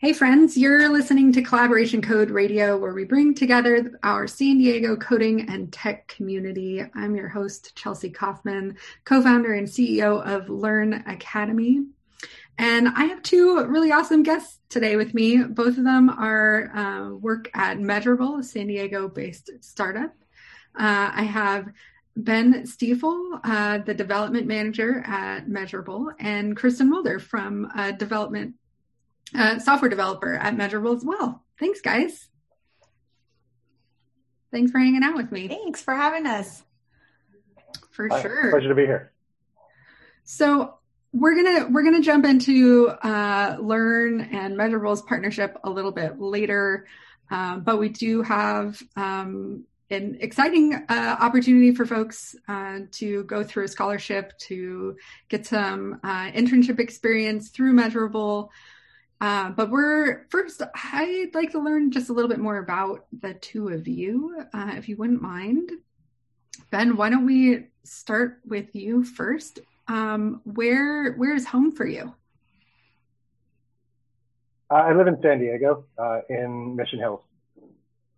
Hey, friends, you're listening to Collaboration Code Radio, where we bring together our San Diego coding and tech community. I'm your host, Chelsea Kaufman, co founder and CEO of Learn Academy. And I have two really awesome guests today with me. Both of them are uh, work at Measurabl, a San Diego based startup. Uh, I have Ben Stiefel, uh, the development manager at Measurabl, and Kristen Mulder from uh, development uh, software developer at Measurabl as well. Thanks, guys. Thanks for hanging out with me. Thanks for having us. For Hi, sure. Pleasure to be here. So we're gonna we're gonna jump into uh, Learn and Measurabl's partnership a little bit later, um, but we do have um, an exciting uh, opportunity for folks uh, to go through a scholarship to get some uh, internship experience through Measurabl. Uh, but we're first, I'd like to learn just a little bit more about the two of you, uh, if you wouldn't mind. Ben, why don't we start with you first? Um, where where is home for you? I live in San Diego, uh, in Mission Hills.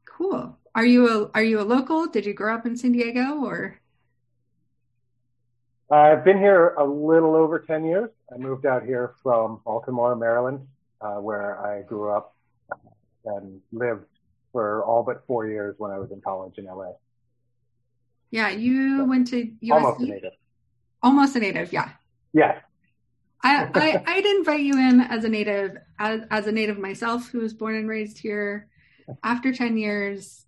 Cool. Are you a are you a local? Did you grow up in San Diego or? I've been here a little over 10 years. I moved out here from Baltimore, Maryland, uh, where I grew up and lived for all but four years when I was in college in LA. Yeah, you so, went to USC? Almost a native. Almost a native, yeah. Yes. I, I I'd invite you in as a native, as, as a native myself, who was born and raised here. After ten years,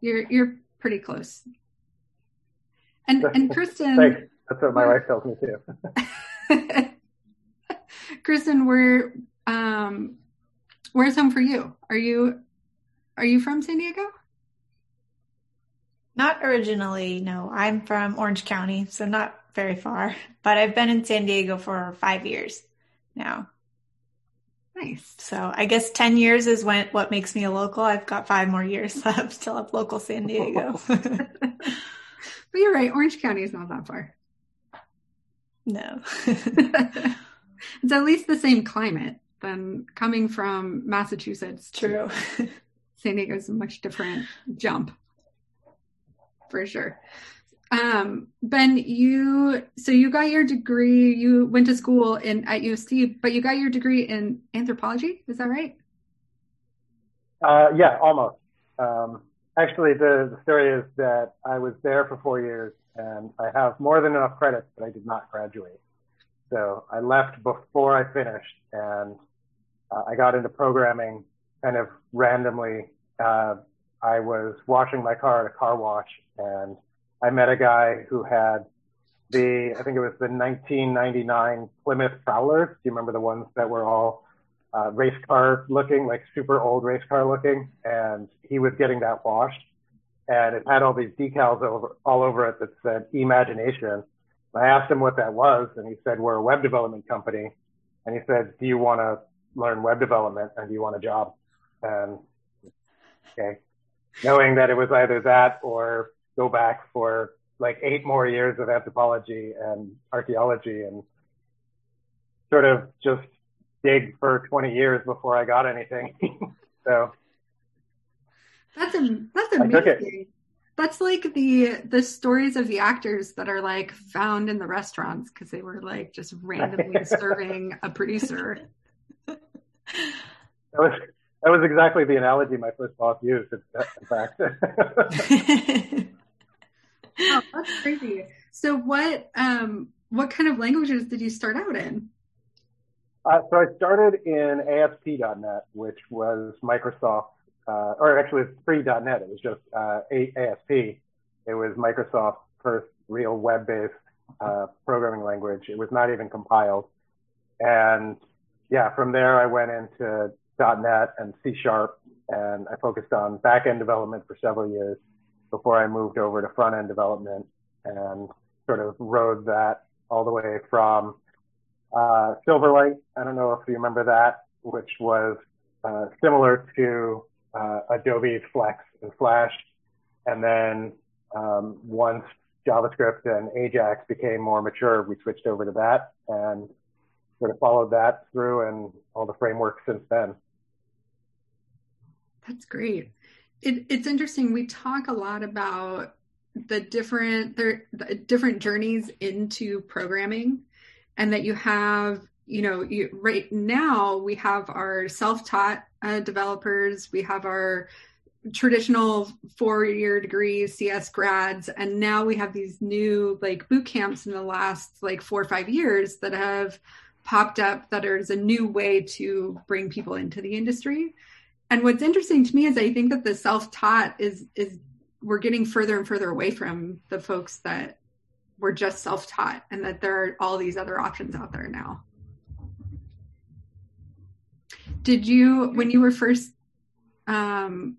you're you're pretty close. And and Kristen, Thanks. That's what my wife tells me too. Kristen, we're um, where's home for you? Are you are you from San Diego? Not originally, no. I'm from Orange County, so not very far. But I've been in San Diego for five years now. Nice. So I guess ten years is when what makes me a local. I've got five more years left till I'm local San Diego. but you're right, Orange County is not that far. No. it's at least the same climate then coming from Massachusetts True. San Diego is a much different jump for sure. Um, ben, you so you got your degree. You went to school in at USC, but you got your degree in anthropology. Is that right? Uh, yeah, almost. Um, actually, the, the story is that I was there for four years, and I have more than enough credits, but I did not graduate. So I left before I finished, and uh, I got into programming kind of randomly. Uh, I was washing my car at a car wash and I met a guy who had the, I think it was the 1999 Plymouth Prowlers. Do you remember the ones that were all uh, race car looking, like super old race car looking? And he was getting that washed and it had all these decals over, all over it that said imagination. I asked him what that was and he said, we're a web development company. And he said, do you want to learn web development and you want a job? And okay, knowing that it was either that or go back for like eight more years of anthropology and archaeology and sort of just dig for 20 years before I got anything. so that's a, that's amazing. That's like the the stories of the actors that are like found in the restaurants because they were like just randomly serving a producer that was that was exactly the analogy my first boss used. In fact. oh, that's crazy. So, what um, what kind of languages did you start out in? Uh, so I started in ASP.NET, which was Microsoft, uh, or actually it's pre.NET. It was just uh, ASP. It was Microsoft's first real web-based uh, programming language. It was not even compiled, and yeah, from there I went into .NET and C Sharp, and I focused on back end development for several years before I moved over to front end development and sort of rode that all the way from uh, Silverlight. I don't know if you remember that, which was uh, similar to uh, Adobe's Flex and Flash. And then um, once JavaScript and Ajax became more mature, we switched over to that. And sort of followed that through and all the frameworks since then. That's great. It, it's interesting. We talk a lot about the different the different journeys into programming, and that you have you know you, right now we have our self-taught uh, developers, we have our traditional four-year degrees, CS grads, and now we have these new like boot camps in the last like four or five years that have popped up that is a new way to bring people into the industry. And what's interesting to me is I think that the self-taught is is we're getting further and further away from the folks that were just self-taught and that there are all these other options out there now. Did you when you were first um,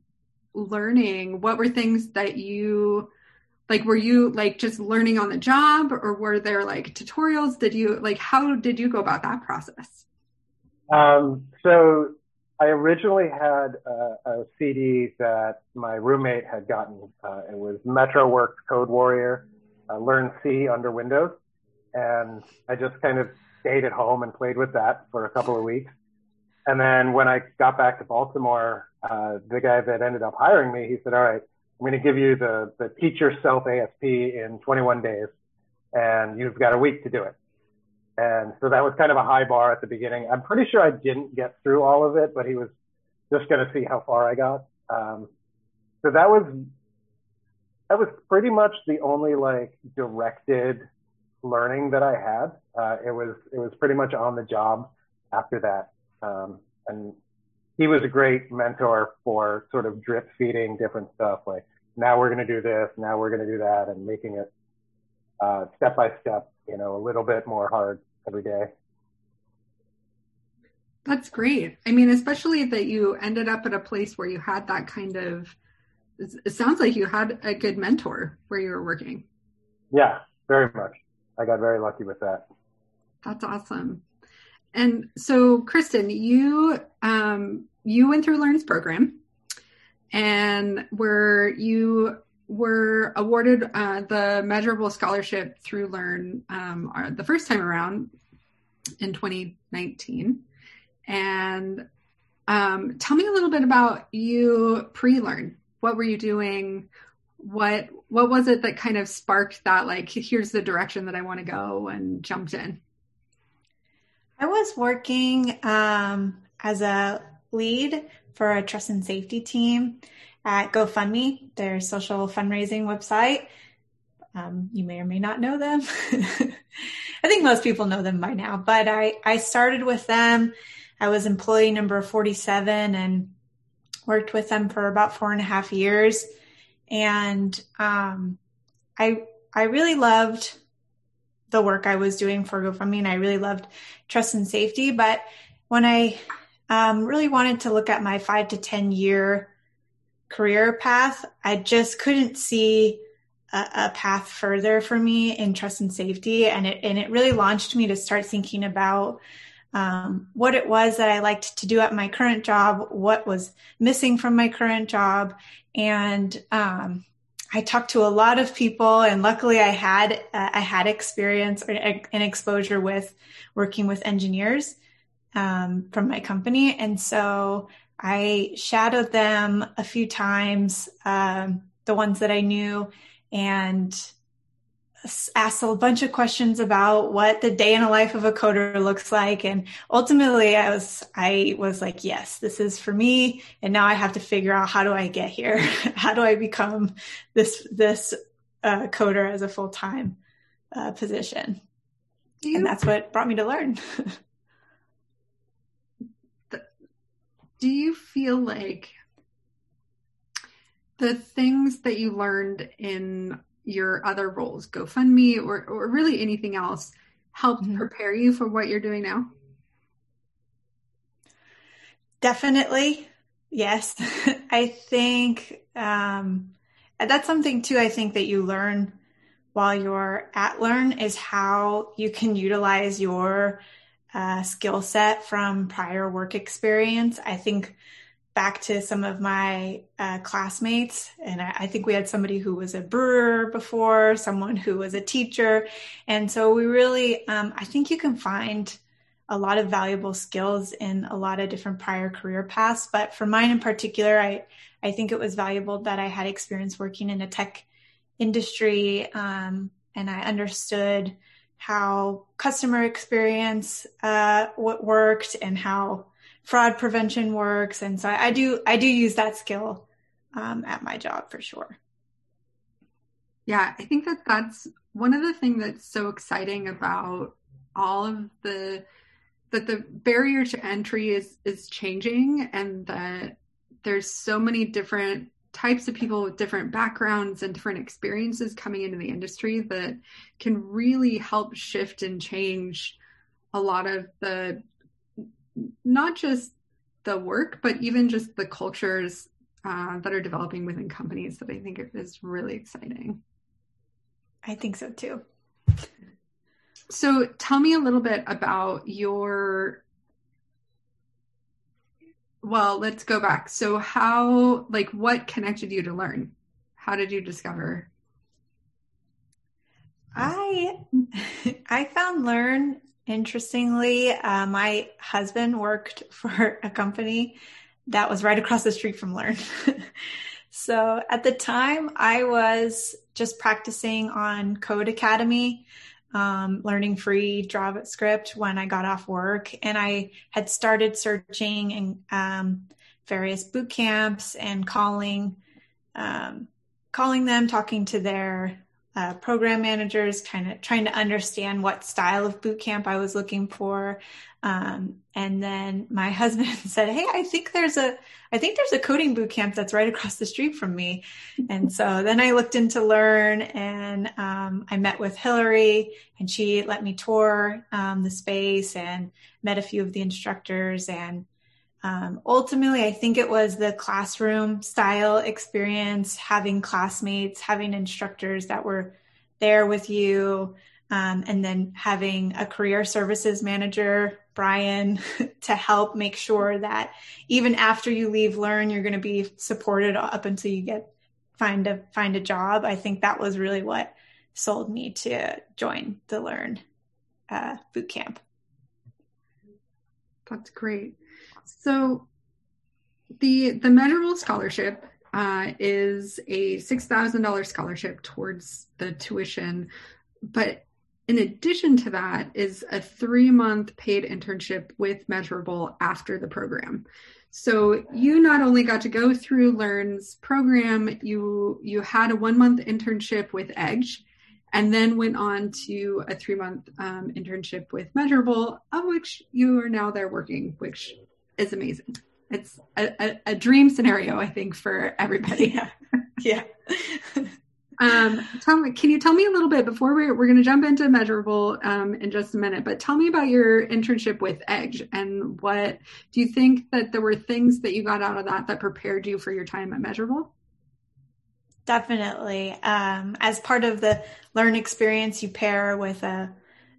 learning, what were things that you like were you like just learning on the job or were there like tutorials? Did you like how did you go about that process? Um, so i originally had a, a, cd that my roommate had gotten. Uh, it was metroworks code warrior uh, learn c under windows. And i just kind of stayed at home and played with that for a couple of weeks. And then when i got back to baltimore uh, the guy that ended up hiring me he said all right I'm going to give you the, the teach yourself ASP in 21 days, and you've got a week to do it. And so that was kind of a high bar at the beginning. I'm pretty sure I didn't get through all of it, but he was just going to see how far I got. Um, so that was that was pretty much the only like directed learning that I had. Uh, it was it was pretty much on the job after that. Um, and he was a great mentor for sort of drip feeding different stuff. Like now we're going to do this, now we're going to do that, and making it uh, step by step, you know, a little bit more hard every day. That's great. I mean, especially that you ended up at a place where you had that kind of. It sounds like you had a good mentor where you were working. Yeah, very much. I got very lucky with that. That's awesome. And so, Kristen, you um, you went through Learn's program, and where you were awarded uh, the Measurabl scholarship through Learn um, uh, the first time around in 2019. And um, tell me a little bit about you pre-Learn. What were you doing? What what was it that kind of sparked that? Like, here's the direction that I want to go, and jumped in. I was working um, as a lead for a trust and safety team at GoFundMe, their social fundraising website. Um, you may or may not know them. I think most people know them by now, but I, I started with them. I was employee number 47 and worked with them for about four and a half years. And um, I, I really loved the work I was doing for GoFundMe and I really loved trust and safety. But when I um, really wanted to look at my five to 10 year career path, I just couldn't see a, a, path further for me in trust and safety. And it, and it really launched me to start thinking about um, what it was that I liked to do at my current job, what was missing from my current job. And um, I talked to a lot of people, and luckily, I had uh, I had experience or an exposure with working with engineers um, from my company, and so I shadowed them a few times, um, the ones that I knew, and asked a bunch of questions about what the day in the life of a coder looks like. And ultimately i was i was like yes this is for me. And now i have to figure out how do i get here? How do i become this this uh, coder as a full-time uh, position? You, and that's what brought me to learn do you feel like the things that you learned in your other roles, GoFundMe or, or really anything else, help mm-hmm. prepare you for what you're doing now? Definitely. Yes. I think um, that's something too, I think that you learn while you're at Learn is how you can utilize your uh, skill set from prior work experience. I think back to some of my uh, classmates. And I, I, think we had somebody who was a brewer before, someone who was a teacher. And so we really, um, I think you can find a lot of valuable skills in a lot of different prior career paths. But for mine in particular, I, I think it was valuable that I had experience working in a tech industry um, and I understood how customer experience uh, what worked and how fraud prevention works. And so I, I do I do use that skill um, at my job for sure. Yeah, I think that that's one of the things that's so exciting about all of the that the barrier to entry is is changing and that there's so many different types of people with different backgrounds and different experiences coming into the industry that can really help shift and change a lot of the not just the work but even just the cultures uh, that are developing within companies that i think is really exciting. I think so too. So tell me a little bit about your well, let's go back. So how like what connected you to learn? How did you discover? I I found learn interestingly. Uh, my husband worked for a company that was right across the street from Learn. so at the time, I was just practicing on Codecademy um, learning free JavaScript when I got off work. And I had started searching and um, various boot camps and calling, um, calling them, talking to their uh, program managers, kind of trying to understand what style of boot camp I was looking for. Um, and then my husband said, "Hey, I think there's a, I think there's a coding boot camp that's right across the street from me." And so then I looked into Learn, and um, I met with Hillary, and she let me tour um, the space and met a few of the instructors. And um, ultimately, I think it was the classroom style experience, having classmates, having instructors that were there with you. Um, and then having a career services manager Brian to help make sure that even after you leave Learn, you're going to be supported up until you get find a find a job. I think that was really what sold me to join the Learn uh, boot camp. That's great. So the the Measurabl scholarship uh, is a six thousand dollars scholarship towards the tuition, but in addition to that is a three month paid internship with Measurabl after the program. So you not only got to go through Learn's program, you you had a one month internship with Edge, and then went on to a three month um, internship with Measurabl, of which you are now there working, which is amazing. It's a, a, a dream scenario, I think, for everybody. Yeah. yeah. Um, tell me, can you tell me a little bit before we're, we're going to jump into Measurabl um, in just a minute, but tell me about your internship with Edge and what do you think that there were things that you got out of that that prepared you for your time at Measurabl? Definitely. Um, as part of the learn experience, you pair with a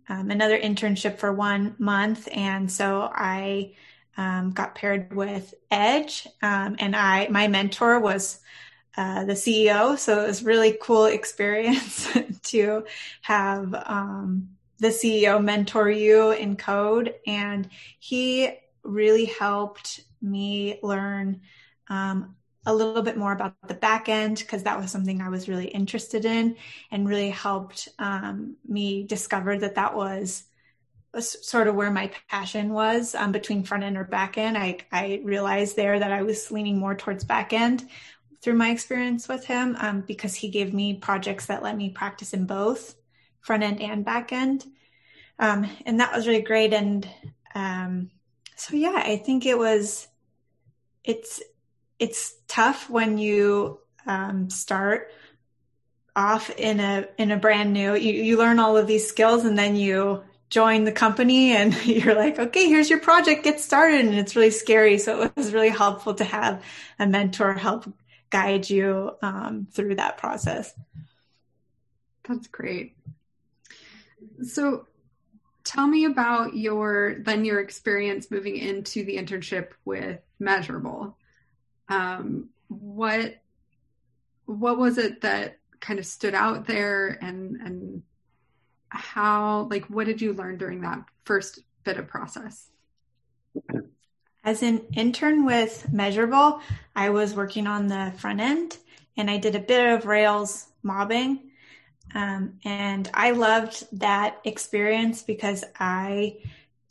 um, another internship for one month, and so I um, got paired with Edge, um, and I my mentor was uh, the CEO. So it was really cool experience to have um, the CEO mentor you in code. And he really helped me learn um, a little bit more about the back end because that was something I was really interested in and really helped um, me discover that that was sort of where my passion was um, between front end or back end. I, I realized there that I was leaning more towards back end, through my experience with him um, because he gave me projects that let me practice in both front end and back end. Um, and that was really great. And um, so, yeah, I think it was, it's, it's tough when you um, start off in a, in a brand new, you, you learn all of these skills and then you join the company and you're like, okay, here's your project, get started. And it's really scary. So it was really helpful to have a mentor help guide you um, through that process. That's great. So tell me about your then your experience moving into the internship with Measurabl. Um, what what was it that kind of stood out there and and how like what did you learn during that first bit of process? As an intern with Measurabl I was working on the front end and I did a bit of Rails mobbing. Um, and I loved that experience because I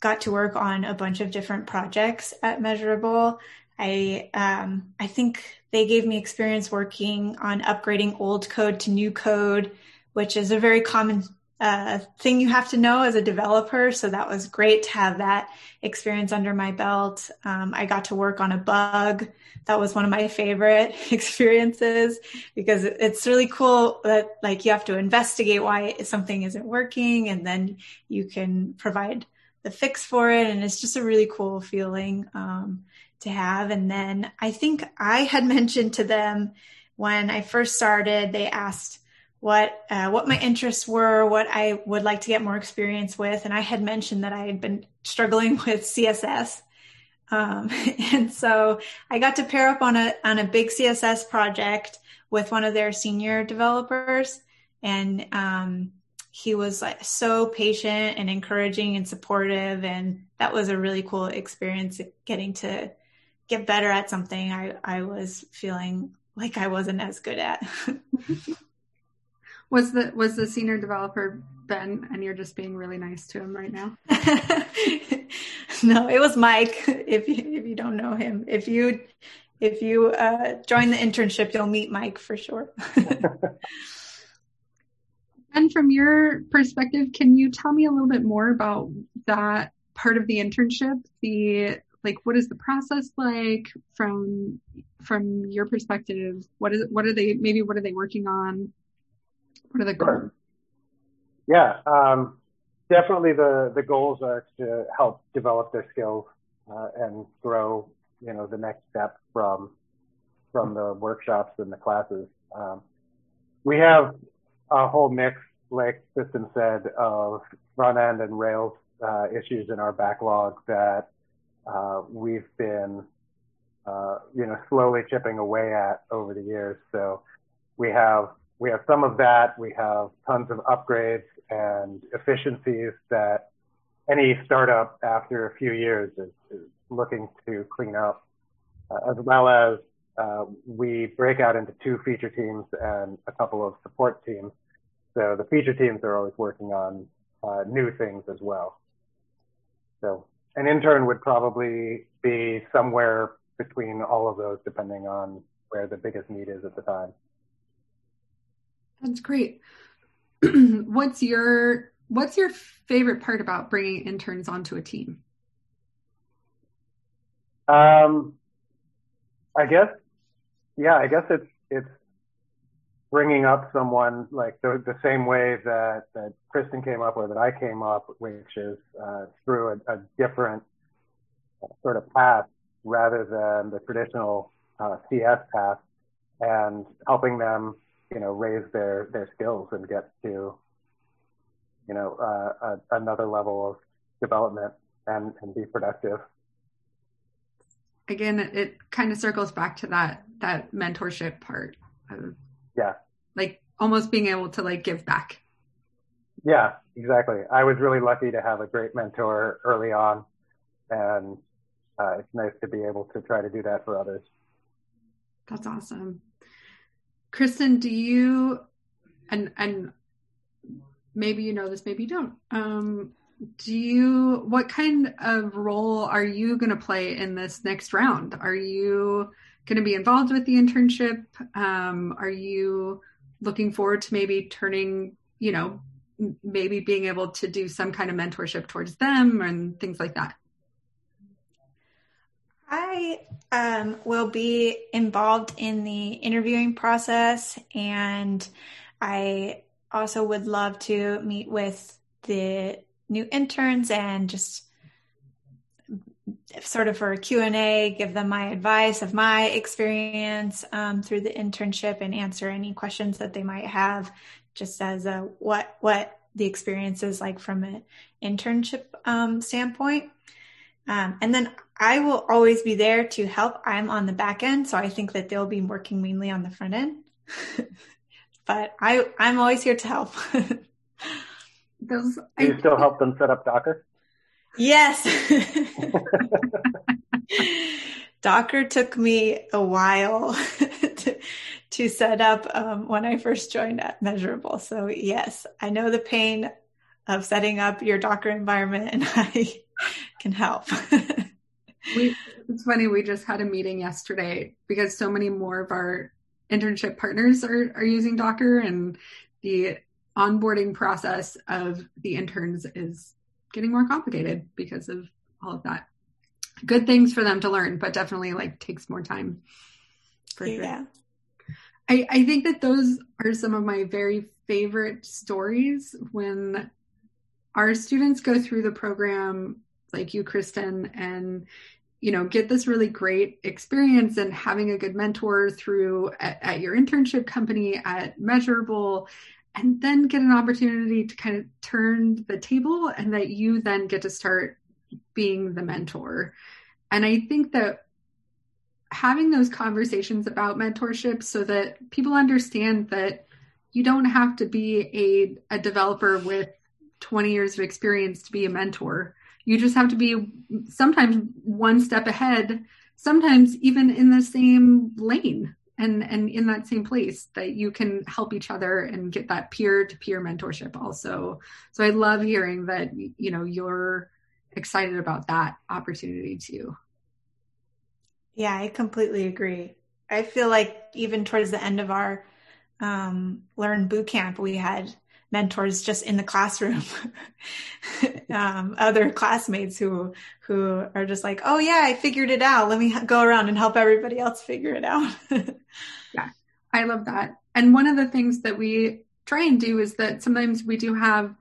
got to work on a bunch of different projects at Measurabl I um, I think they gave me experience working on upgrading old code to new code, which is a very common uh, thing you have to know as a developer. So that was great to have that experience under my belt. Um, I got to work on a bug. That was one of my favorite experiences because it's really cool that like you have to investigate why something isn't working and then you can provide the fix for it. And it's just a really cool feeling um, to have. And then I think I had mentioned to them when I first started, they asked, what uh, what my interests were, what I would like to get more experience with, and I had mentioned that I had been struggling with CSS, um, and so I got to pair up on a on a big CSS project with one of their senior developers, and um, he was like so patient and encouraging and supportive, and that was a really cool experience getting to get better at something I I was feeling like I wasn't as good at. Was the was the senior developer Ben, and you're just being really nice to him right now? no, it was Mike. If you, if you don't know him, if you if you uh, join the internship, you'll meet Mike for sure. and from your perspective, can you tell me a little bit more about that part of the internship? The like, what is the process like from from your perspective? What is what are they maybe what are they working on? What are the goals? Yeah, um, definitely the, the goals are to help develop their skills uh, and grow, you know, the next step from from the workshops and the classes. Um, we have a whole mix, like Kristen said, of front end and Rails uh, issues in our backlog that uh, we've been, uh, you know, slowly chipping away at over the years. So we have we have some of that. We have tons of upgrades and efficiencies that any startup after a few years is, is looking to clean up, uh, as well as uh, we break out into two feature teams and a couple of support teams. So the feature teams are always working on uh, new things as well. So an intern would probably be somewhere between all of those, depending on where the biggest need is at the time. That's great. what's your what's your favorite part about bringing interns onto a team? Um, I guess, yeah, I guess it's it's bringing up someone like the, the same way that that Kristen came up or that I came up, which is uh, through a, a different sort of path rather than the traditional uh, CS path, and helping them you know, raise their, their skills and get to, you know, uh, a, another level of development and, and be productive. Again, it kind of circles back to that, that mentorship part of, yeah, like almost being able to like give back. Yeah, exactly. I was really lucky to have a great mentor early on and uh, it's nice to be able to try to do that for others. That's awesome. Kristen, do you and and maybe you know this, maybe you don't. Um, do you what kind of role are you going to play in this next round? Are you going to be involved with the internship? Um, are you looking forward to maybe turning, you know, maybe being able to do some kind of mentorship towards them and things like that? I um, will be involved in the interviewing process, and I also would love to meet with the new interns and just sort of for a q&a give them my advice of my experience um, through the internship and answer any questions that they might have just as a what what the experience is like from an internship um, standpoint. Um, and then I will always be there to help. I'm on the back end, so I think that they'll be working mainly on the front end. but I, I'm always here to help. Those, Do you still help them set up Docker? Yes. Docker took me a while to, to set up um, when I first joined at Measurabl. So yes, I know the pain of setting up your Docker environment and I can help. We, it's funny. We just had a meeting yesterday because so many more of our internship partners are, are using Docker and the onboarding process of the interns is getting more complicated because of all of that. Good things for them to learn, but definitely like takes more time. For yeah. Sure. I, I think that those are some of my very favorite stories when our students go through the program like you, Kristen, and you know get this really great experience and having a good mentor through at, at, your internship company at Measurabl and then get an opportunity to kind of turn the table and that you then get to start being the mentor. And i think that having those conversations about mentorship so that people understand that you don't have to be a, a developer with 20 years of experience to be a mentor you just have to be sometimes one step ahead, sometimes even in the same lane and and in that same place that you can help each other and get that peer to peer mentorship also. So I love hearing that you know you're excited about that opportunity too. Yeah, I completely agree. I feel like even towards the end of our um, Learn Boot Camp, we had mentors just in the classroom um, other classmates who who are just like oh yeah i figured it out. Let me go around and help everybody else figure it out. Yeah i love that. And one of the things that we try and do is that sometimes we do have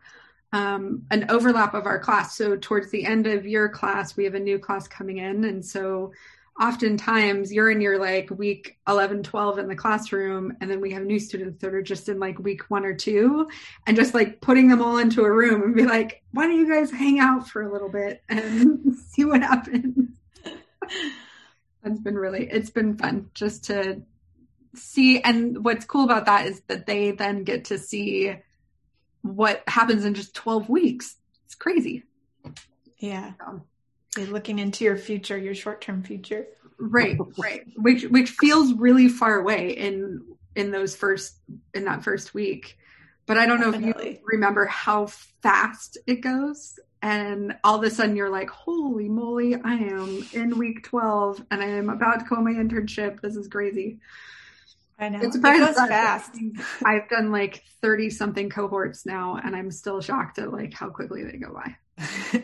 um, an overlap of our class. So towards the end of your class we have a new class coming in. And so oftentimes you're in your like week 11 12 in the classroom and then we have new students that are just in like week one or two and just like putting them all into a room and be like why don't you guys hang out for a little bit and see what happens? That's been really it's been fun just to see and what's cool about that is that they then get to see what happens in just 12 weeks. It's crazy. Yeah you're looking into your future, your short-term future. Right, right. Which which feels really far away in in those first in that first week. But I don't Definitely. know if you remember how fast it goes. And all of a sudden you're like, holy moly, I am in week 12 and I am about to go on my internship. This is crazy. I know. It's it goes fast. I've done like 30 something cohorts now and I'm still shocked at like how quickly they go by.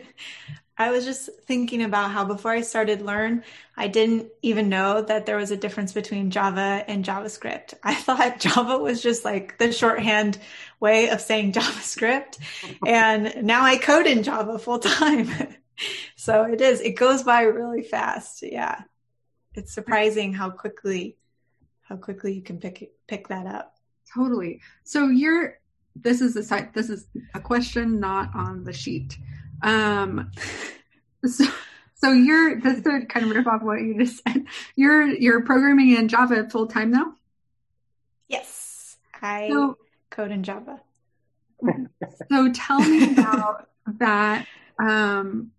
I was just thinking about how before I started Learn, I didn't even know that there was a difference between Java and JavaScript. I thought Java was just like the shorthand way of saying JavaScript. and now I code in Java full time. so it is, it goes by really fast. Yeah. It's surprising how quickly, how quickly you can pick, pick that up. Totally. So you're, this is a this is a question not on the sheet. Um, so, so you're this to kind of rip off what you just said. You're you're programming in Java full time now. Yes, I so, code in Java. So tell me about that. Um,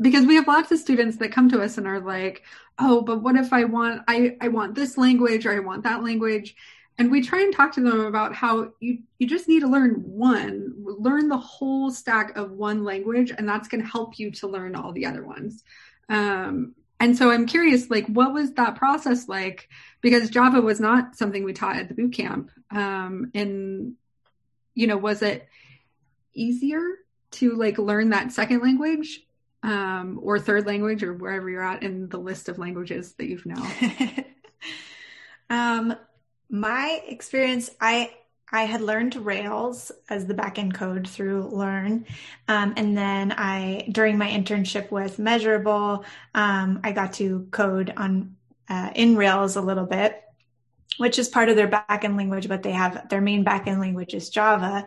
because we have lots of students that come to us and are like, "Oh, but what if I want I I want this language or I want that language?" And we try and talk to them about how you you just need to learn one learn the whole stack of one language and that's going to help you to learn all the other ones. Um, and so i'm curious like what was that process like? Because java was not something we taught at the boot camp um, and you know was it easier to like learn that second language um, or third language or wherever you're at in the list of languages that you've now um my experience, I I had learned Rails as the backend code through Learn, um, and then I during my internship with Measurabl, um, I got to code on uh, in Rails a little bit, which is part of their backend language, but they have their main backend language is Java.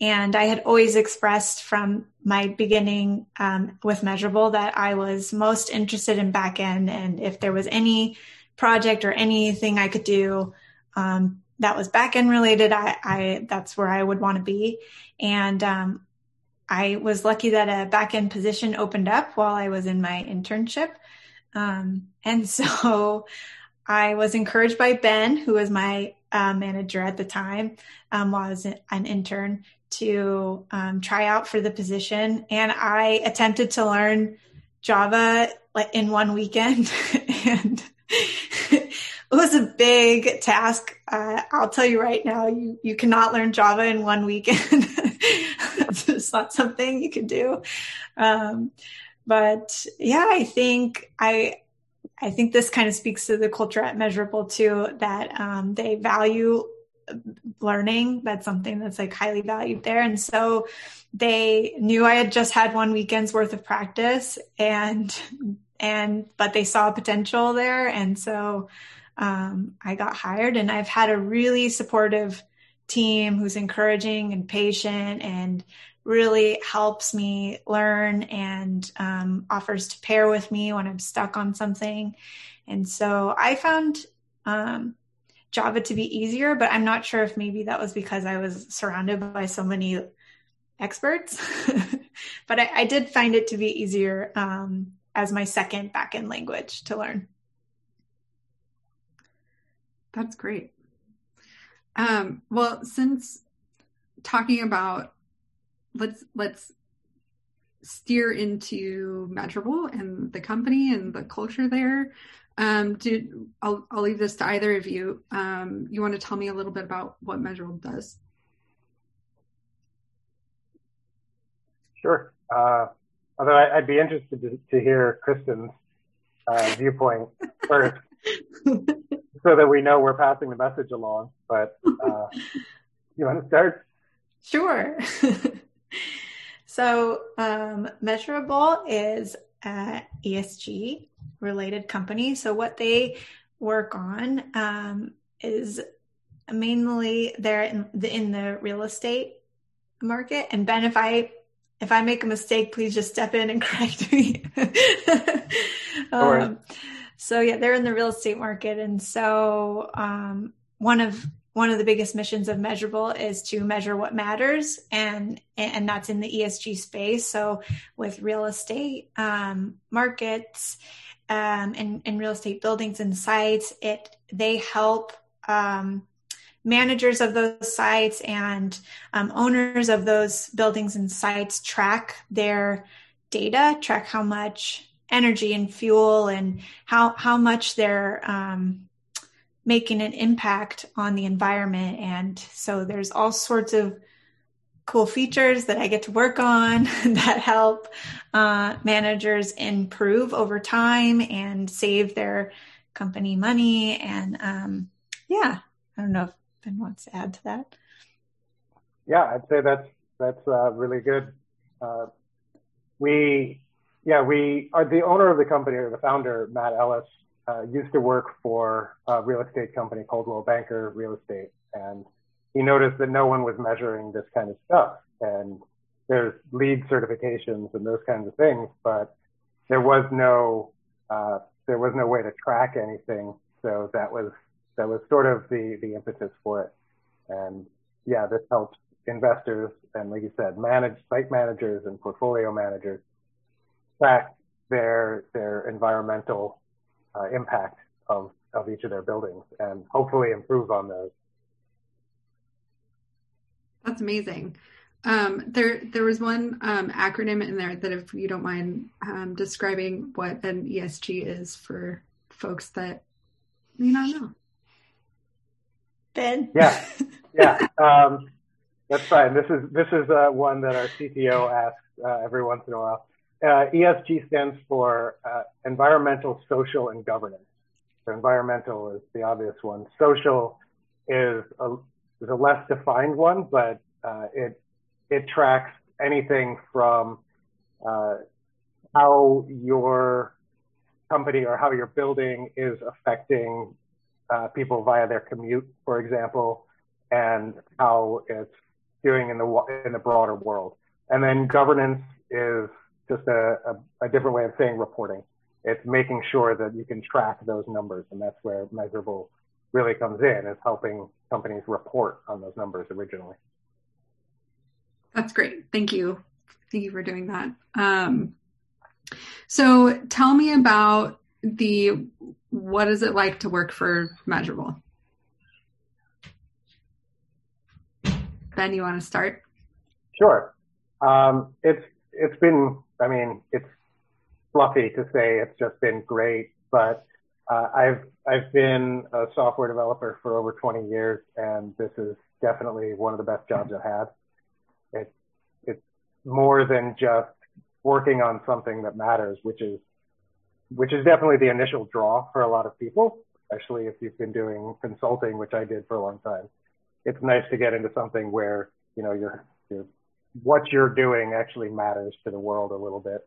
And I had always expressed from my beginning um, with Measurabl that I was most interested in backend, and if there was any project or anything I could do um, that was back end related, I, I, that's where I would want to be. And um, I was lucky that a back end position opened up while I was in my internship. Um, and so I was encouraged by Ben, who was my uh, manager at the time, um, while I was an intern, to um, try out for the position. And I attempted to learn Java in one weekend. and it was a big task. Uh, I'll tell you right now, you, you cannot learn Java in one weekend. it's not something you can do. Um, but yeah, I think I, I think this kind of speaks to the culture at Measurabl too, that um, they value learning. That's something that's like highly valued there. And so they knew I had just had one weekend's worth of practice and, and, but they saw potential there. And so um, I got hired and I've had a really supportive team who's encouraging and patient and really helps me learn and um, offers to pair with me when I'm stuck on something. And so I found um, Java to be easier, but I'm not sure if maybe that was because I was surrounded by so many experts. but I, I, did find it to be easier um, as my second backend language to learn. That's great. Um, well, since talking about let's let's steer into Measurabl and the company and the culture there. Um, did I'll I'll leave this to either of you. Um, you want to tell me a little bit about what Measurabl does? Sure. Uh, although I, would be interested to, to hear Kristen's uh, viewpoint first, so that we know we're passing the message along. But uh, you want to start? Sure. so, um, Measurabl is a ESG related company. So, what they work on um, is mainly they're in the, in the real estate market. And Ben, if I if I make a mistake, please just step in and correct me. um, so yeah, they're in the real estate market, and so um, one of one of the biggest missions of Measurabl is to measure what matters and and that's in the esg space. So with real estate um, markets um, and, and real estate buildings and sites it they help um, managers of those sites and um, owners of those buildings and sites track their data track how much energy and fuel and how how much they're um, making an impact on the environment. And so there's all sorts of cool features that I get to work on that help uh, managers improve over time and save their company money. And um, yeah, I don't know if Ben wants to add to that. Yeah, I'd say that's that's uh, really good. Uh, we, yeah, we are the owner of the company or the founder, Matt Ellis, uh, used to work for a real estate company, Coldwell Banker Real Estate, and he noticed that no one was measuring this kind of stuff. And there's LEED certifications and those kinds of things, but there was no uh, there was no way to track anything. So that was that was sort of the the impetus for it. And yeah, this helps investors and, like you said, manage site managers and portfolio managers track their their environmental uh, impact of, of each of their buildings and hopefully improve on those. That's amazing. Um, there, there was one um, acronym in there that, if you don't mind um, describing what an ESG is for folks that may not know. Ben. Yeah, yeah, um, that's fine. This is this is uh, one that our CTO asks uh, every once in a while. Uh, ESG stands for uh, environmental, social, and governance. So environmental is the obvious one. Social is a, is a less defined one, but uh, it it tracks anything from uh, how your company or how your building is affecting uh, people via their commute, for example, and how it's doing in the in the broader world. And then governance is just a, a, a, different way of saying reporting. It's making sure that you can track those numbers, and that's where Measurabl really comes in, is helping companies report on those numbers originally. That's great. Thank you Thank you for doing that. Um, so tell me about the what is it like to work for Measurabl? Ben, you want to start? Sure. Um, it's it's been. I mean, it's fluffy to say it's just been great, but uh, I've I've been a software developer for over 20 years, and this is definitely one of the best jobs I've had. It's it's more than just working on something that matters, which is which is definitely the initial draw for a lot of people, especially if you've been doing consulting, which I did for a long time. It's nice to get into something where you know you're, you're what you're doing actually matters to the world a little bit.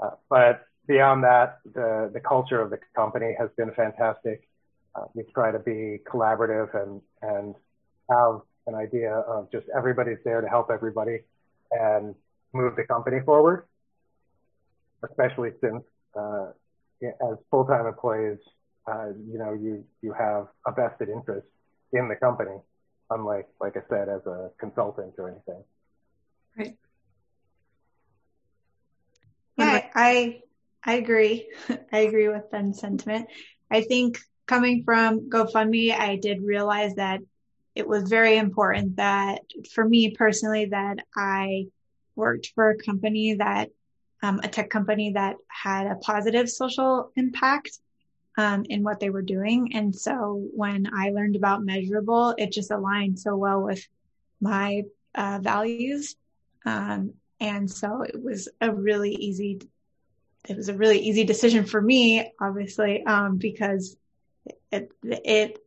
Uh, but beyond that, the the culture of the company has been fantastic. Uh, we try to be collaborative and and have an idea of just everybody's there to help everybody and move the company forward. Especially since uh, as full-time employees, uh, you know, you you have a vested interest in the company, unlike, like I said, as a consultant or anything. Right. Yeah, I I agree. I agree with Ben's sentiment. I think coming from GoFundMe, I did realize that it was very important that for me personally that I worked for a company that um, a tech company that had a positive social impact um, in what they were doing. And so when I learned about Measurabl, it just aligned so well with my uh, values. Um, and so it was a really easy, it was a really easy decision for me, obviously, um, because it, it,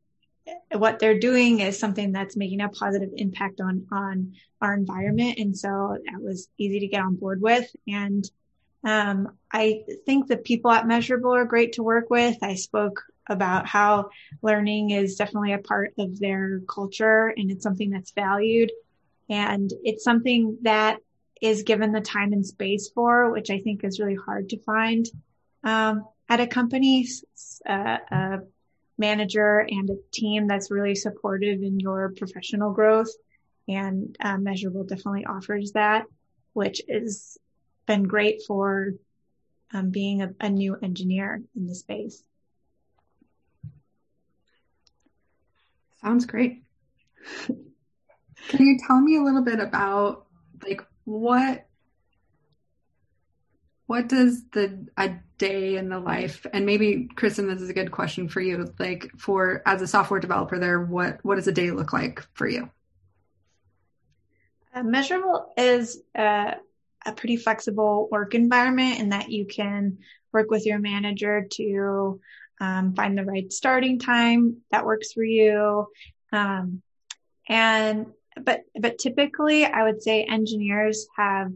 what they're doing is something that's making a positive impact on on our environment. And so that was easy to get on board with. And um, i think the people at Measurabl are great to work with. I spoke about how learning is definitely a part of their culture and it's something that's valued and it's something that is given the time and space for which i think is really hard to find um, at a company uh, manager and a team that's really supportive in your professional growth. And uh, Measurabl definitely offers that, which has been great for um, being a, a new engineer in the space. Sounds great. Can you tell me a little bit about like what what does the a day in the life and maybe kristen this is a good question for you like for as a software developer there what what does a day look like for you? Uh, Measurabl is uh, a pretty flexible work environment in that you can work with your manager to um, find the right starting time that works for you. Um, and but but typically i would say engineers have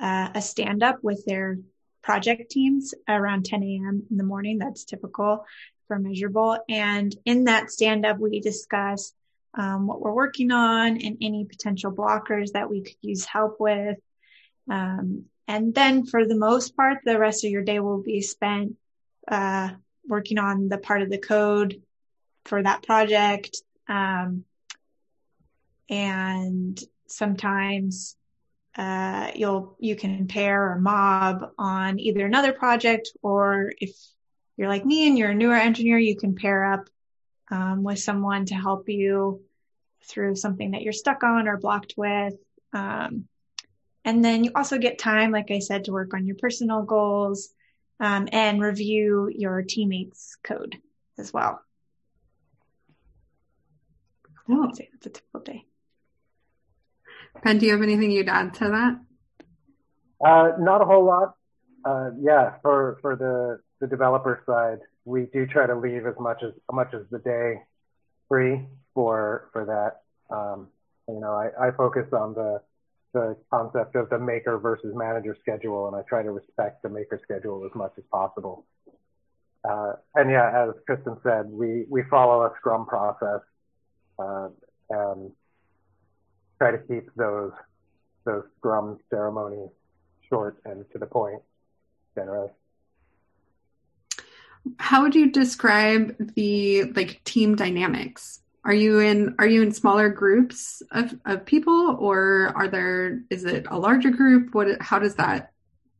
uh, a stand up with their project teams around 10 a.m. in the morning. That's typical for Measurabl. And in that stand up, we discuss um, what we're working on and any potential blockers that we could use help with. Um, and then for the most part, the rest of your day will be spent uh, working on the part of the code for that project. Um, and sometimes uh, you'll you can pair or mob on either another project or if you're like me and you're a newer engineer, you can pair up um, with someone to help you through something that you're stuck on or blocked with. Um, and then you also get time, like I said, to work on your personal goals um, and review your teammates' code as well. Cool. I would say that's a typical day. Ben, do you have anything you'd add to that? Uh, not a whole lot. Uh, yeah, for for the the developer side, we do try to leave as much as much as the day free for for that. Um, you know, I, I focus on the the concept of the maker versus manager schedule, and I try to respect the maker schedule as much as possible. Uh, and yeah, as Kristen said, we we follow a Scrum process, uh, and try to keep those those Scrum ceremonies short and to the point, generous. How would you describe the like team dynamics? Are you in are you in smaller groups of, of people or are there is it a larger group? What how does that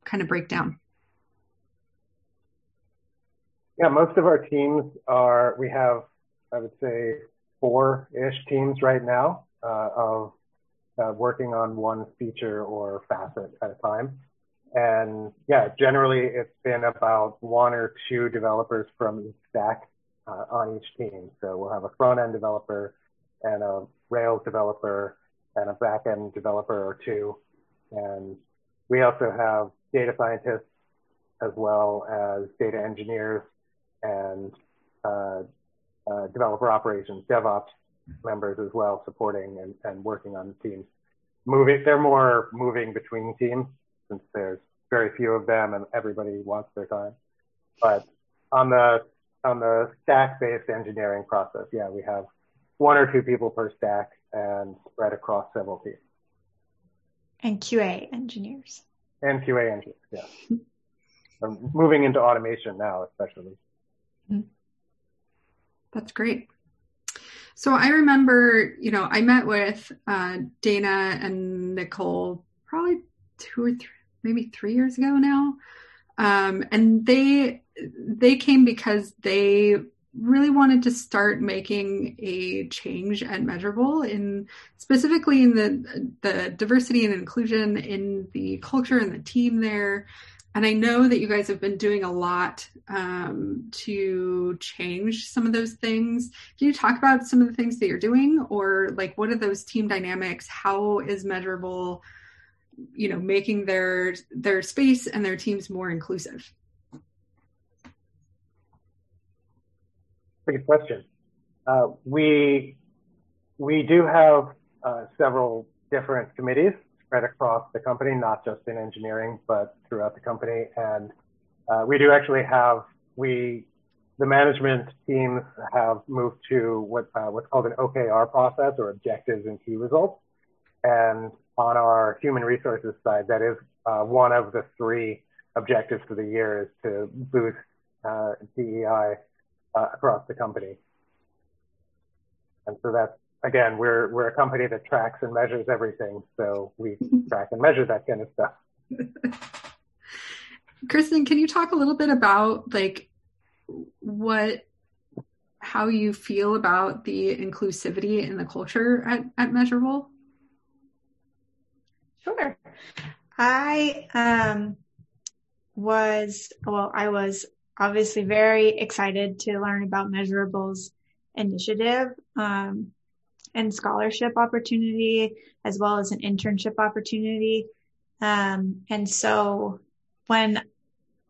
kind of break down? Yeah most of our teams are we have i would say four-ish teams right now uh, of uh, working on one feature or facet at a time and yeah generally it's been about one or two developers from each stack uh, on each team. So we'll have a front end developer and a Rails developer and a back end developer or two. And we also have data scientists as well as data engineers and uh, uh, developer operations, DevOps members as well, supporting and, and working on the teams. Moving, they're more moving between teams since there's very few of them and everybody wants their time. But on the on the stack-based engineering process, yeah, we have one or two people per stack and spread across several teams. And QA engineers. And QA engineers, yeah. moving into automation now, especially. Mm-hmm. That's great. So I remember, you know, I met with uh, Dana and Nicole probably two or three, maybe three years ago now. Um, and they they came because they really wanted to start making a change at Measurabl in specifically in the the diversity and inclusion in the culture and the team there. And I know that you guys have been doing a lot um, to change some of those things. Can you talk about some of the things that you're doing, or like what are those team dynamics? How is Measurabl, you know, making their their space and their teams more inclusive? good question. Uh, we we do have uh, several different committees spread across the company, not just in engineering, but throughout the company. And uh, we do actually have we the management teams have moved to what uh, what's called an OKR process or objectives and key results. And on our human resources side, that is uh, one of the three objectives for the year is to boost uh, DEI uh, across the company. And so that's again, we're we're a company that tracks and measures everything, so we track and measure that kind of stuff. Kristen, can you talk a little bit about like what how you feel about the inclusivity in the culture at, at Measurabl? Sure. I um, was well, I was obviously very excited to learn about Measurabl's initiative um, and scholarship opportunity, as well as an internship opportunity. Um, and so when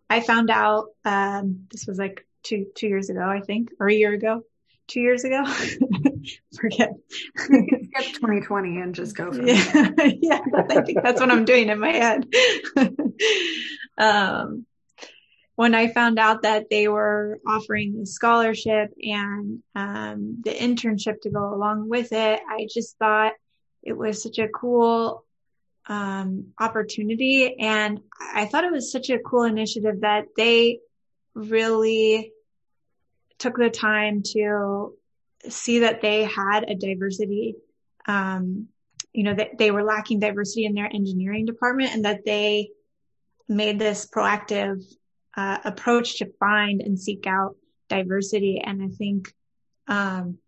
I found out, um, this was like two two years ago, I think, or a year ago, two years ago. Forget. Skip 2020 and just go. for yeah, yeah. I think that's what I'm doing in my head. um, when I found out that they were offering the scholarship and um, the internship to go along with it, I just thought it was such a cool um, opportunity. And I thought it was such a cool initiative that they really took the time to see that they had a diversity, um, you know, that they were lacking diversity in their engineering department and that they made this proactive uh, approach to find and seek out diversity. And I think um,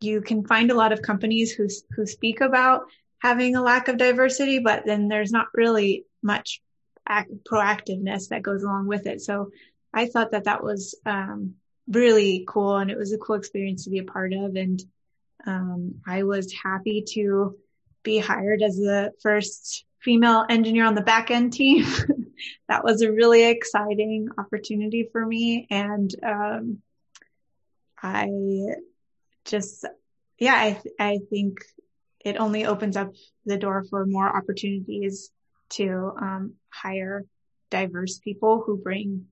you can find a lot of companies who who speak about having a lack of diversity, but then there's not really much act, proactiveness that goes along with it. So I thought that that was um, really cool, and it was a cool experience to be a part of. And um, I was happy to be hired as the first female engineer on the back end team. that was a really exciting opportunity for me. And, um, I just, yeah, I, I think it only opens up the door for more opportunities to, um, hire diverse people who bring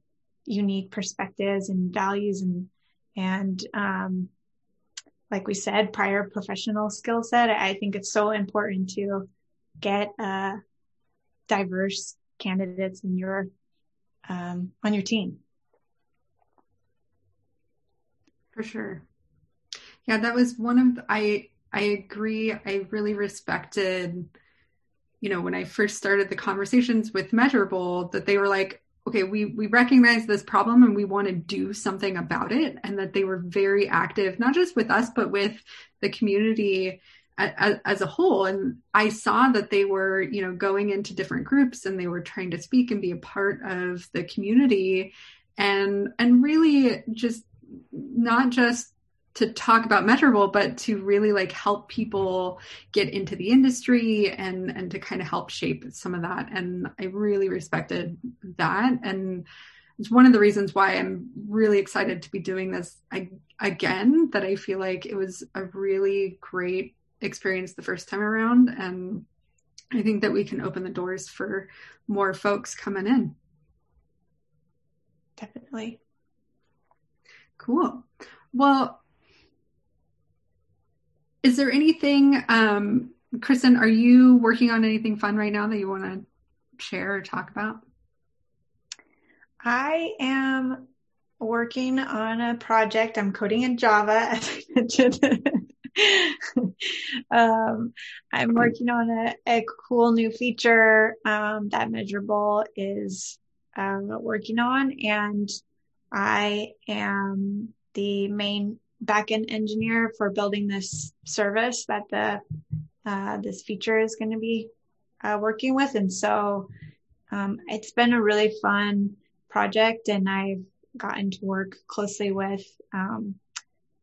unique perspectives and values and, and, um, like we said, prior professional skill set. I think it's so important to get, a diverse candidates in your um, on your team. For sure. Yeah, that was one of the, I I agree. I really respected, you know, when I first started the conversations with Measurabl, that they were like, okay, we we recognize this problem and we want to do something about it, and that they were very active, not just with us, but with the community as, as, a whole. And I saw that they were, you know, going into different groups and they were trying to speak and be a part of the community, and and really just not just to talk about Measurabl but to really like help people get into the industry and and to kind of help shape some of that. And I really respected that. And it's one of the reasons why I'm really excited to be doing this again. That I feel like it was a really great experience the first time around, and I think that we can open the doors for more folks coming in. Definitely. Cool. Well, is there anything, um, Kristen, are you working on anything fun right now that you want to share or talk about? I am working on a project. I'm coding in Java, as I mentioned. um, I'm working on a, a, cool new feature um, that Measurabl is uh, working on, and I am the main backend engineer for building this service that the uh, this feature is going to be uh, working with, and so um, it's been a really fun project, and I've gotten to work closely with um,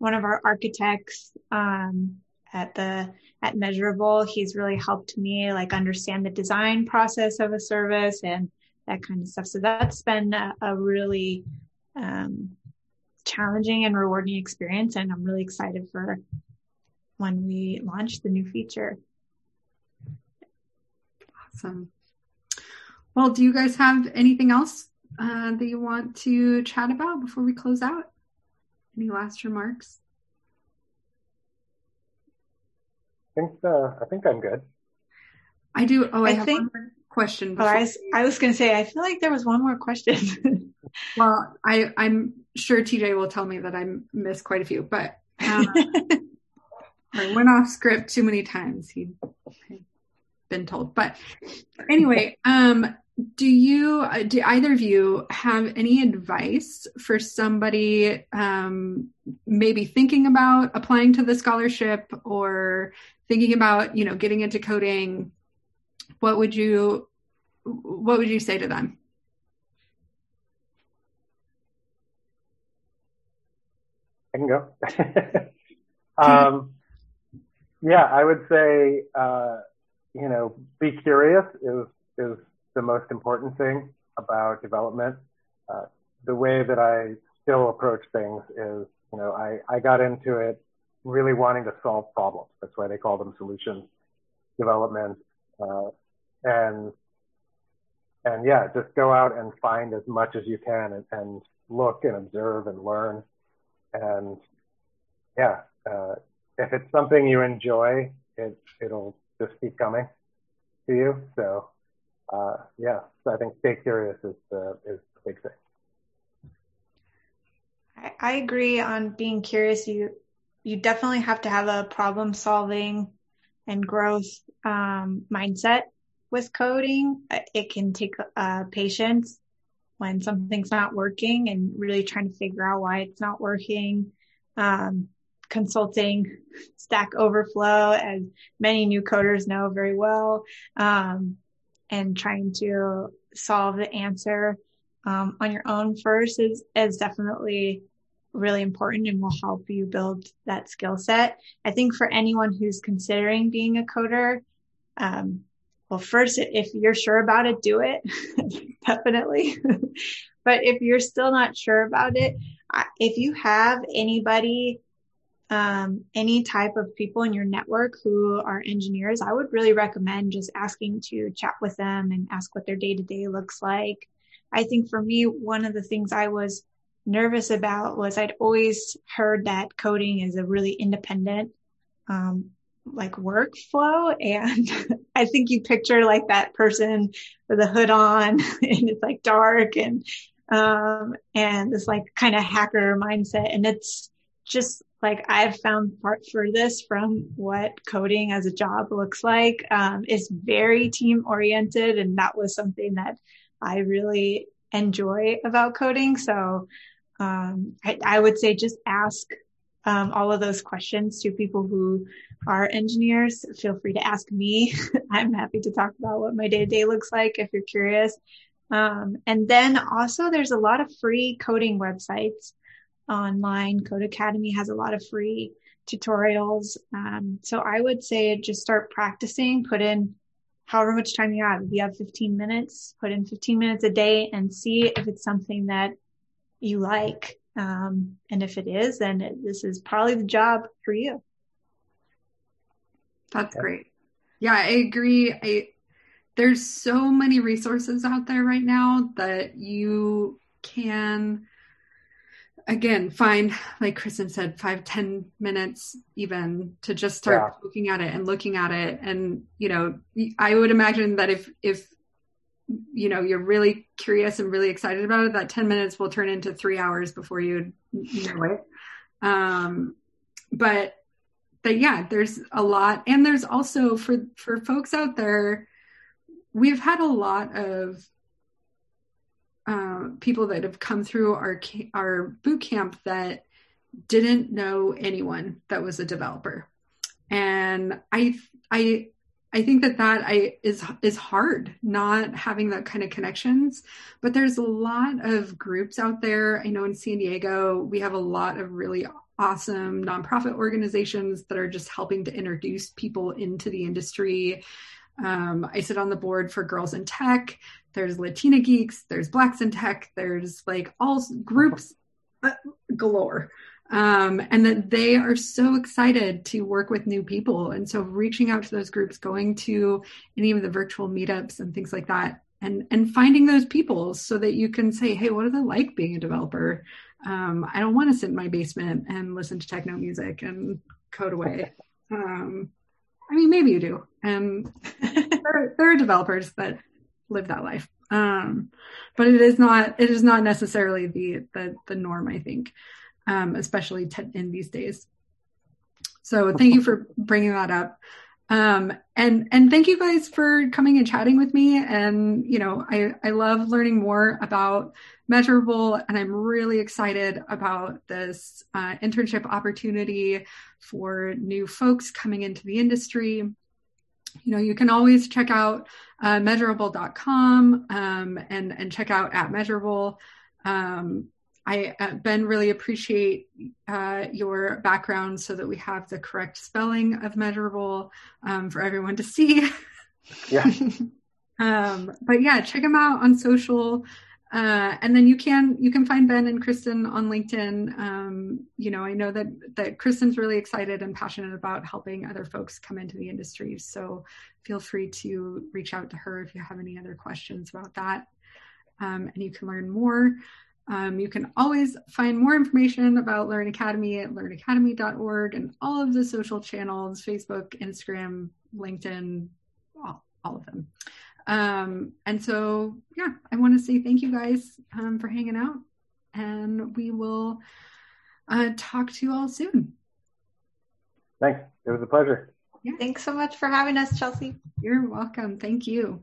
one of our architects um, at the at Measurabl. He's really helped me like understand the design process of a service and that kind of stuff. So that's been a, a really um, challenging and rewarding experience. And I'm really excited for when we launch the new feature. Awesome. Well, do you guys have anything else uh, that you want to chat about before we close out? Any last remarks? I think uh, I think I'm good. I do. Oh, I, I have think, one question. Oh, I was, I was going to say I feel like there was one more question. well, I, I'm sure TJ will tell me that I missed quite a few, but um, I went off script too many times. He'd been told, but anyway, um, do you, do either of you have any advice for somebody, um, maybe thinking about applying to the scholarship or thinking about, you know, getting into coding? What would you, what would you say to them? I can go. um, yeah, I would say, uh, you know, be curious is, is the most important thing about development. Uh, the way that I still approach things is, you know, I, I got into it really wanting to solve problems. That's why they call them solutions development. Uh, and, and yeah, just go out and find as much as you can and, and look and observe and learn and yeah, uh, if it's something you enjoy, it it'll just keep coming to you. So uh, yeah, so I think stay curious is the is the big thing. I, I agree on being curious. You you definitely have to have a problem solving and growth um, mindset with coding. It can take uh, patience when something's not working and really trying to figure out why it's not working. Um, consulting Stack Overflow, as many new coders know very well, um, and trying to solve the answer um, on your own first is is definitely really important and will help you build that skill set. I think for anyone who's considering being a coder, um, well, first, if you're sure about it, do it. Definitely. but if you're still not sure about it, if you have anybody, um, any type of people in your network who are engineers, I would really recommend just asking to chat with them and ask what their day to day looks like. I think for me, one of the things I was nervous about was I'd always heard that coding is a really independent um, like workflow and I think you picture like that person with a hood on and it's like dark and um and this like kind of hacker mindset and it's just like I've found part for this from what coding as a job looks like. Um, it's very team oriented, and that was something that I really enjoy about coding. So um, I, I, would say just ask um, all of those questions to people who are engineers. Feel free to ask me. I'm happy to talk about what my day to day looks like if you're curious. Um, and then also, there's a lot of free coding websites online. Codecademy has a lot of free tutorials. Um, so I would say just start practicing, put in however much time you have. If you have 15 minutes, put in 15 minutes a day and see if it's something that you like. Um, and if it is, then it, this is probably the job for you. That's great. Yeah, I agree. I, there's so many resources out there right now that you can again find like kristen said five ten minutes even to just start yeah. looking at it and looking at it. And you know i would imagine that if if you know you're really curious and really excited about it that 10 minutes will turn into three hours before you know it. Um but but yeah there's a lot. And there's also for for folks out there we've had a lot of uh, people that have come through our our boot camp that didn't know anyone that was a developer, and I I I think that that I is is hard not having that kind of connections. But there's a lot of groups out there. I know in San Diego we have a lot of really awesome nonprofit organizations that are just helping to introduce people into the industry. Um, I sit on the board for Girls in Tech. There's Latina Geeks. There's Blacks in Tech. There's like all groups uh, galore. Um, and that they are so excited to work with new people. And so reaching out to those groups, going to any of the virtual meetups and things like that, and and finding those people so that you can say, hey, what is it like being a developer? Um, I don't want to sit in my basement and listen to techno music and code away. Um, I mean, maybe you do. And there, there, are developers that live that life. Um, but it is not, it is not necessarily the, the, the norm, I think, um, especially te- in these days. So thank you for bringing that up. Um, and, and thank you guys for coming and chatting with me. And, you know, I, I love learning more about Measurabl and I'm really excited about this uh, internship opportunity for new folks coming into the industry. You know, you can always check out uh, measurabl.com um, and, and check out at Measurabl. Um, I, uh, Ben, really appreciate uh, your background so that we have the correct spelling of Measurabl um, for everyone to see. Yeah. um, but yeah, check them out on social. Uh, and then you can you can find Ben and Kristen on LinkedIn. Um, you know, I know that that Kristen's really excited and passionate about helping other folks come into the industry. So feel free to reach out to her if you have any other questions about that. Um, and you can learn more. Um, you can always find more information about Learn Academy at learnacademy.org and all of the social channels Facebook, Instagram, LinkedIn, all, all of them. Um, and so, yeah, I want to say thank you guys um, for hanging out, and we will uh, talk to you all soon. Thanks. It was a pleasure. Yeah. Thanks so much for having us, Chelsea. You're welcome. Thank you.